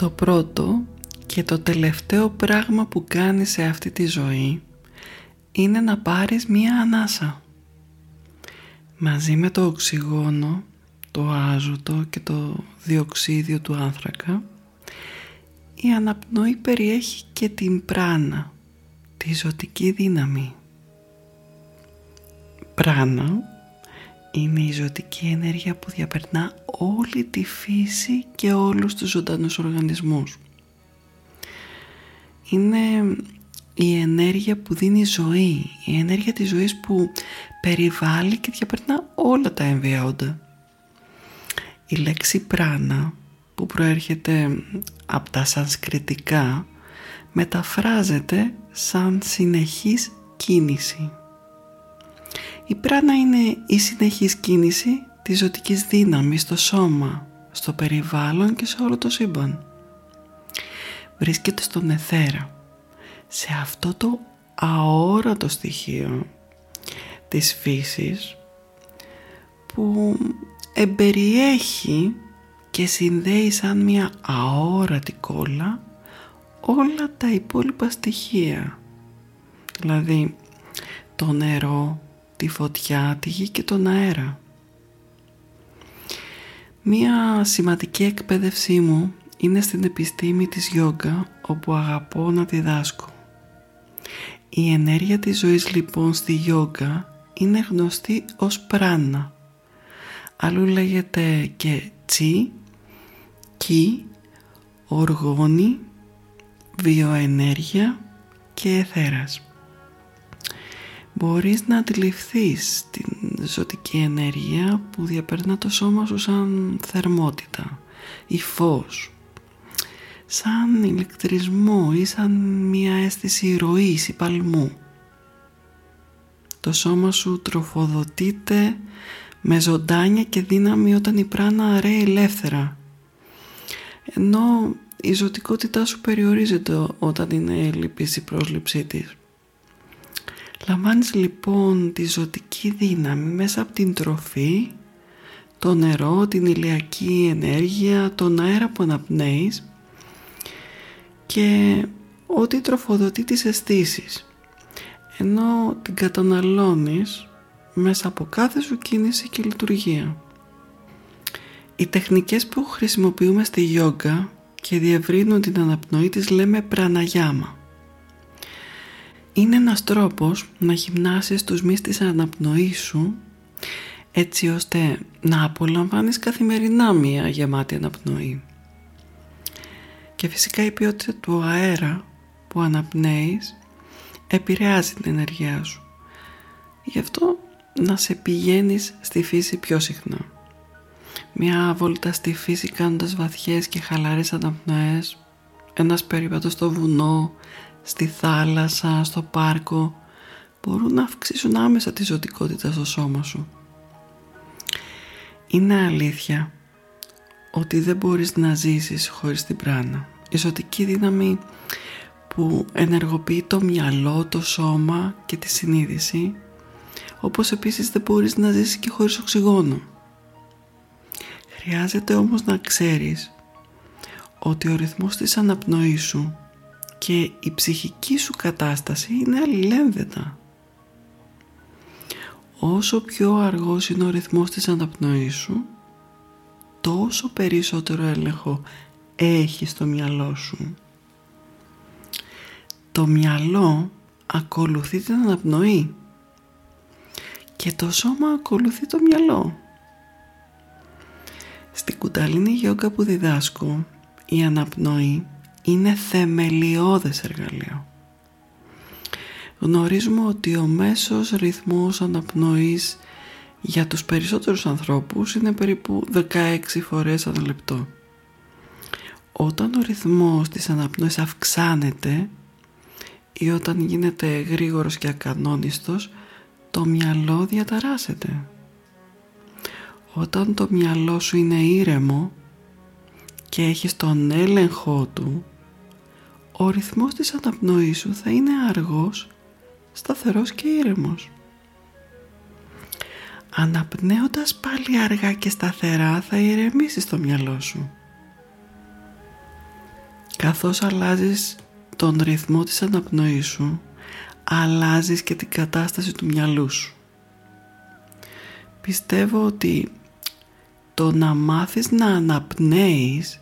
Το πρώτο και το τελευταίο πράγμα που κάνεις σε αυτή τη ζωή είναι να πάρεις μία ανάσα. Μαζί με το οξυγόνο, το άζωτο και το διοξίδιο του άνθρακα η αναπνοή περιέχει και την πράνα, τη ζωτική δύναμη. Πράνα είναι η ζωτική ενέργεια που διαπερνά όλη τη φύση και όλους τους ζωντανούς οργανισμούς. Είναι η ενέργεια που δίνει ζωή, η ενέργεια της ζωής που περιβάλλει και διαπερνά όλα τα εμβιόντα. Η λέξη πράνα που προέρχεται από τα σανσκριτικά μεταφράζεται σαν συνεχής κίνηση. Η πράνα είναι η συνεχής κίνηση της ζωτικής δύναμης στο σώμα, στο περιβάλλον και σε όλο το σύμπαν. Βρίσκεται στον εθέρα, σε αυτό το αόρατο στοιχείο της φύσης που εμπεριέχει και συνδέει σαν μια αόρατη κόλλα όλα τα υπόλοιπα στοιχεία. Δηλαδή το νερό, τη φωτιά, τη γη και τον αέρα. Μία σημαντική εκπαίδευσή μου είναι στην επιστήμη της γιόγκα όπου αγαπώ να διδάσκω. Η ενέργεια της ζωής λοιπόν στη γιόγκα είναι γνωστή ως πράνα. Αλλού λέγεται και τσι, κι, οργόνη, βιοενέργεια και εθέρας. Μπορείς να αντιληφθείς την ζωτική ενέργεια που διαπερνά το σώμα σου σαν θερμότητα ή φως, σαν ηλεκτρισμό ή σαν μια αίσθηση ροής ή παλμού. Το σώμα σου τροφοδοτείται με ζωντάνια και δύναμη όταν η πράνα ρέει ελεύθερα ενώ η ζωτικότητά σου περιορίζεται όταν είναι λυπής η πρόσληψή της. Λαμβάνεις λοιπόν τη ζωτική δύναμη μέσα από την τροφή, το νερό, την ηλιακή ενέργεια, τον αέρα που αναπνέεις και ό,τι τροφοδοτεί τις αισθήσεις. ενώ την καταναλώνεις μέσα από κάθε σου κίνηση και λειτουργία. Οι τεχνικές που χρησιμοποιούμε στη γιόγκα και διευρύνουν την αναπνοή της λέμε πραναγιάμα. Είναι ένας τρόπος να γυμνάσεις τους μυς της αναπνοής σου έτσι ώστε να απολαμβάνεις καθημερινά μία γεμάτη αναπνοή. Και φυσικά η ποιότητα του αέρα που αναπνέεις επηρεάζει την ενεργειά σου. Γι' αυτό να σε πηγαίνεις στη φύση πιο συχνά μια βόλτα στη φύση κάνοντας βαθιές και χαλαρές αναπνοές, ένας περίπατος στο βουνό, στη θάλασσα, στο πάρκο, μπορούν να αυξήσουν άμεσα τη ζωτικότητα στο σώμα σου. Είναι αλήθεια ότι δεν μπορείς να ζήσεις χωρίς την πράνα. Η ζωτική δύναμη που ενεργοποιεί το μυαλό, το σώμα και τη συνείδηση όπως επίσης δεν μπορείς να ζήσεις και χωρίς οξυγόνο. Χρειάζεται όμως να ξέρεις ότι ο ρυθμός της αναπνοής σου και η ψυχική σου κατάσταση είναι αλληλένδετα. Όσο πιο αργός είναι ο ρυθμός της αναπνοής σου, τόσο περισσότερο έλεγχο έχει στο μυαλό σου. Το μυαλό ακολουθεί την αναπνοή και το σώμα ακολουθεί το μυαλό. Στην κουταλίνη γιόγκα που διδάσκω, η αναπνοή είναι θεμελιώδες εργαλείο. Γνωρίζουμε ότι ο μέσος ρυθμός αναπνοής Για τους περισσότερους ανθρώπους είναι περίπου 16 φορές ανά λεπτό. Όταν ο ρυθμός της αναπνοής αυξάνεται ή όταν γίνεται γρήγορος και ακανόνιστος, το μυαλό διαταράσσεται. Όταν το μυαλό σου είναι ήρεμο και έχεις τον έλεγχό του, ο ρυθμός της αναπνοής σου θα είναι αργός, σταθερός και ήρεμος. Αναπνέοντας πάλι αργά και σταθερά θα ηρεμήσεις το μυαλό σου. Καθώς αλλάζεις τον ρυθμό της αναπνοής σου, αλλάζεις και την κατάσταση του μυαλού σου. Πιστεύω ότι το να μάθεις να αναπνέεις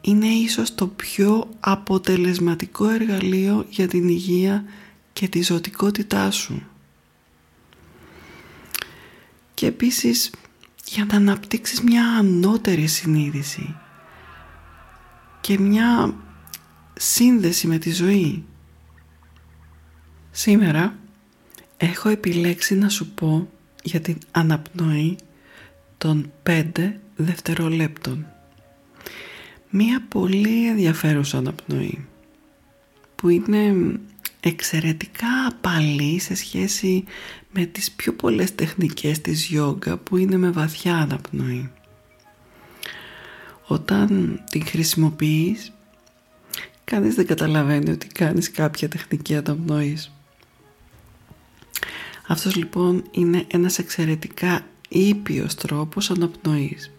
είναι ίσως το πιο αποτελεσματικό εργαλείο για την υγεία και τη ζωτικότητά σου. Και επίσης για να αναπτύξεις μια ανώτερη συνείδηση και μια σύνδεση με τη ζωή. Σήμερα έχω επιλέξει να σου πω για την αναπνοή των 5 δευτερολέπτων. Μία πολύ ενδιαφέρουσα αναπνοή που είναι εξαιρετικά απαλή σε σχέση με τις πιο πολλές τεχνικές της γιόγκα που είναι με βαθιά αναπνοή. Όταν την χρησιμοποιείς κανείς δεν καταλαβαίνει ότι κάνεις κάποια τεχνική αναπνοής. Αυτός λοιπόν είναι ένας εξαιρετικά ήπιος τρόπος αναπνοής.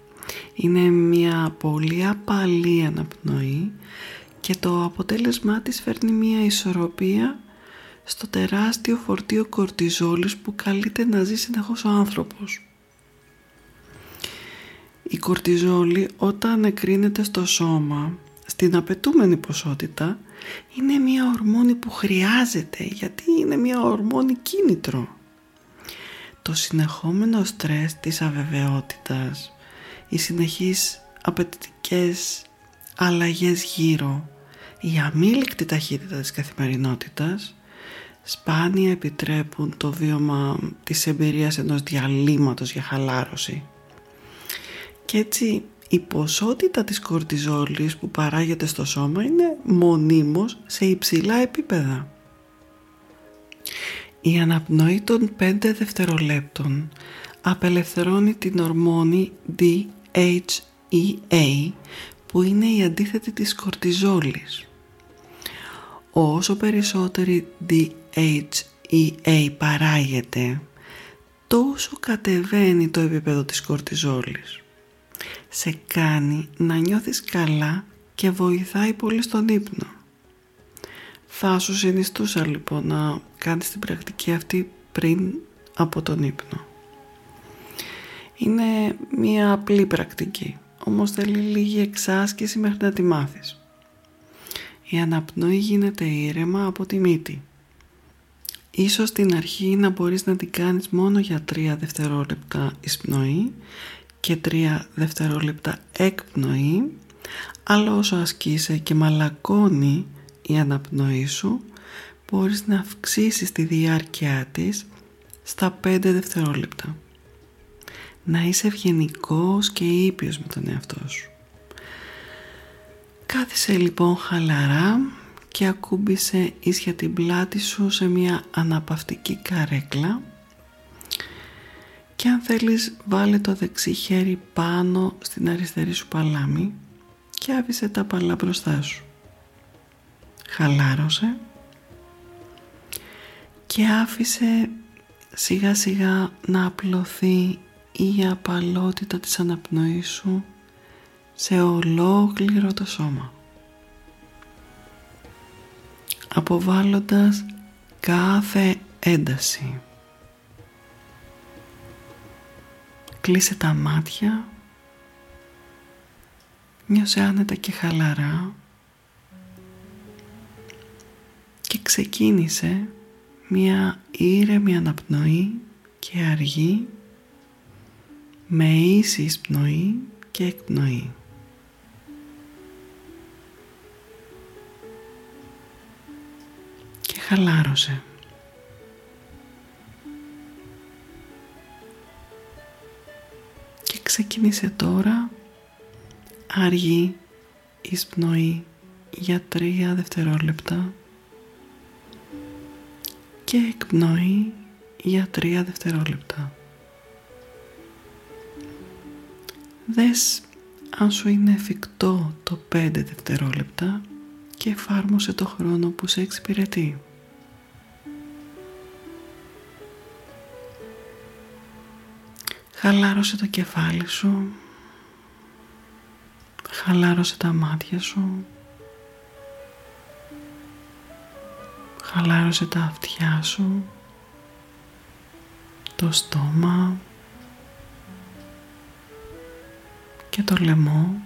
Είναι μια πολύ απαλή αναπνοή και το αποτέλεσμά της φέρνει μια ισορροπία στο τεράστιο φορτίο κορτιζόλης που καλείται να ζει συνεχώς ο άνθρωπος. Η κορτιζόλη όταν εκρίνεται στο σώμα στην απαιτούμενη ποσότητα είναι μια ορμόνη που χρειάζεται γιατί είναι μια ορμόνη κίνητρο. Το συνεχόμενο στρες της αβεβαιότητας, οι συνεχείς απαιτητικές αλλαγές γύρω, η αμήλικτη ταχύτητα της καθημερινότητας σπάνια επιτρέπουν το βίωμα της εμπειρίας ενός διαλύματος για χαλάρωση. Και έτσι η ποσότητα της κορτιζόλης που παράγεται στο σώμα είναι μονίμως σε υψηλά επίπεδα. Η αναπνοή των 5 δευτερολέπτων απελευθερώνει την ορμόνη DHEA που είναι η αντίθετη της κορτιζόλης. Όσο περισσότερη DHEA παράγεται, τόσο κατεβαίνει το επίπεδο της κορτιζόλης σε κάνει να νιώθεις καλά και βοηθάει πολύ στον ύπνο. Θα σου συνιστούσα λοιπόν να κάνεις την πρακτική αυτή πριν από τον ύπνο. Είναι μία απλή πρακτική, όμως θέλει λίγη εξάσκηση μέχρι να τη μάθεις. Η αναπνοή γίνεται ήρεμα από τη μύτη. Ίσως στην αρχή να μπορείς να την κάνεις μόνο για 3 δευτερόλεπτα εισπνοή και 3 δευτερόλεπτα εκπνοή αλλά όσο ασκείσαι και μαλακώνει η αναπνοή σου μπορείς να αυξήσεις τη διάρκεια της στα 5 δευτερόλεπτα. Να είσαι ευγενικός και ήπιος με τον εαυτό σου. Κάθισε λοιπόν χαλαρά και ακούμπησε ίσια την πλάτη σου σε μια αναπαυτική καρέκλα και αν θέλεις βάλε το δεξί χέρι πάνω στην αριστερή σου παλάμη και άφησε τα παλά μπροστά σου. Χαλάρωσε και άφησε σιγά σιγά να απλωθεί η απαλότητα της αναπνοής σου σε ολόκληρο το σώμα. Αποβάλλοντας κάθε ένταση. Κλείσε τα μάτια. Νιώσε άνετα και χαλαρά. Και ξεκίνησε μια ήρεμη αναπνοή και αργή με ίση εισπνοή και εκπνοή. Και χαλάρωσε. ξεκίνησε τώρα αργή εισπνοή για τρία δευτερόλεπτα και εκπνοή για τρία δευτερόλεπτα. Δες αν σου είναι εφικτό το 5 δευτερόλεπτα και εφάρμοσε το χρόνο που σε εξυπηρετεί. Χαλάρωσε το κεφάλι σου, χαλάρωσε τα μάτια σου, χαλάρωσε τα αυτιά σου, το στόμα και το λαιμό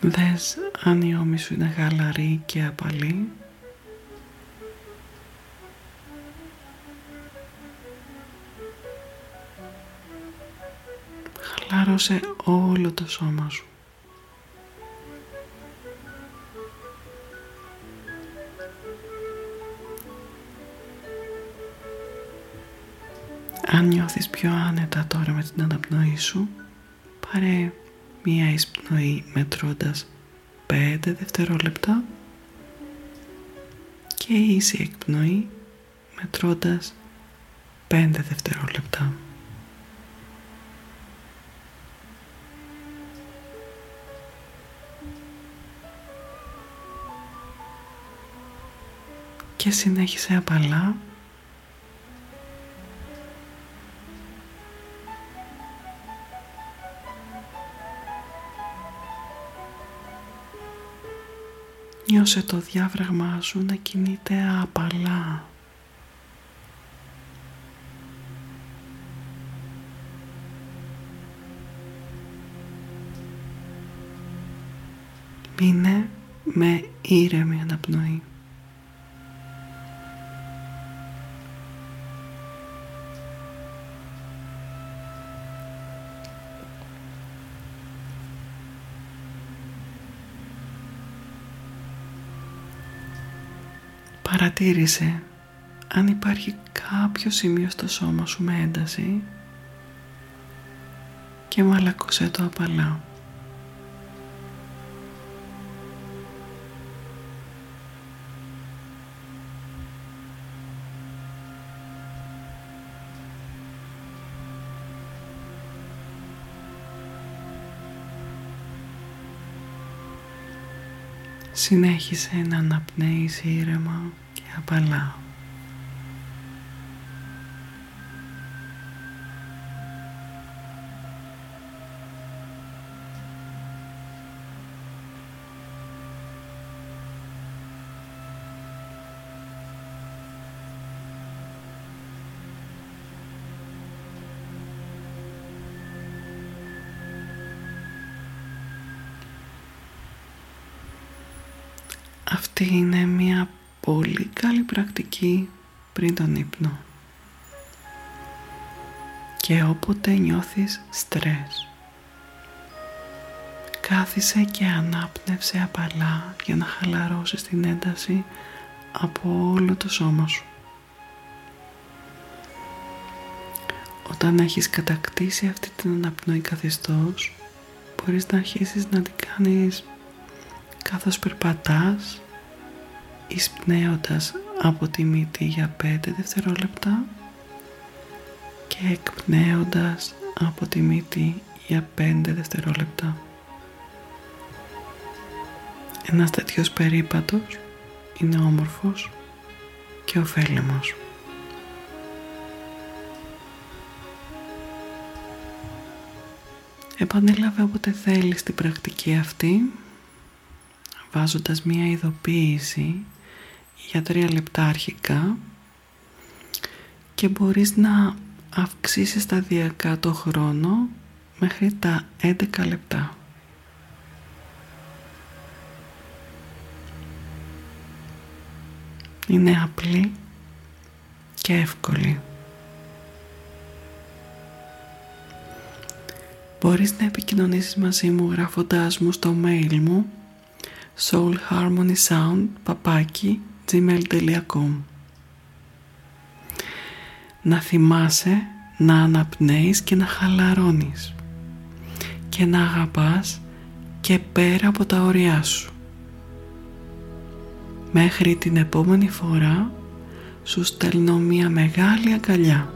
Δες αν η ώμη σου είναι χαλαρή και απαλή. Χαλάρωσε όλο το σώμα σου. Αν νιώθεις πιο άνετα τώρα με την αναπνοή σου, πάρε μία εισπνοή μετρώντας 5 δευτερόλεπτα και ίση εκπνοή μετρώντας 5 δευτερόλεπτα. Και συνέχισε απαλά Νιώσε το διάβραγμά σου να κινείται απαλά. Μείνε με ήρεμη αναπνοή. Παρατήρησε αν υπάρχει κάποιο σημείο στο σώμα σου με ένταση και μαλακώσέ το απαλά. Συνέχισε να αναπνέεις ήρεμα και απαλά. Αυτή είναι μια πολύ καλή πρακτική πριν τον ύπνο. Και όποτε νιώθεις στρες, κάθισε και ανάπνευσε απαλά για να χαλαρώσεις την ένταση από όλο το σώμα σου. Όταν έχεις κατακτήσει αυτή την αναπνοή καθιστός, μπορείς να αρχίσεις να την κάνεις καθώς περπατάς εισπνέοντας από τη μύτη για 5 δευτερόλεπτα και εκπνέοντας από τη μύτη για 5 δευτερόλεπτα. Ένας τέτοιος περίπατος είναι όμορφος και ωφέλιμος. Επανέλαβε όποτε θέλεις την πρακτική αυτή βάζοντας μία ειδοποίηση για τρία λεπτά αρχικά και μπορείς να αυξήσεις σταδιακά το χρόνο μέχρι τα 11 λεπτά. Είναι απλή και εύκολη. Μπορείς να επικοινωνήσεις μαζί μου γράφοντάς μου στο mail μου soulharmonysound gmail.com Να θυμάσαι να αναπνέεις και να χαλαρώνεις και να αγαπάς και πέρα από τα όρια σου. Μέχρι την επόμενη φορά σου στέλνω μια μεγάλη αγκαλιά.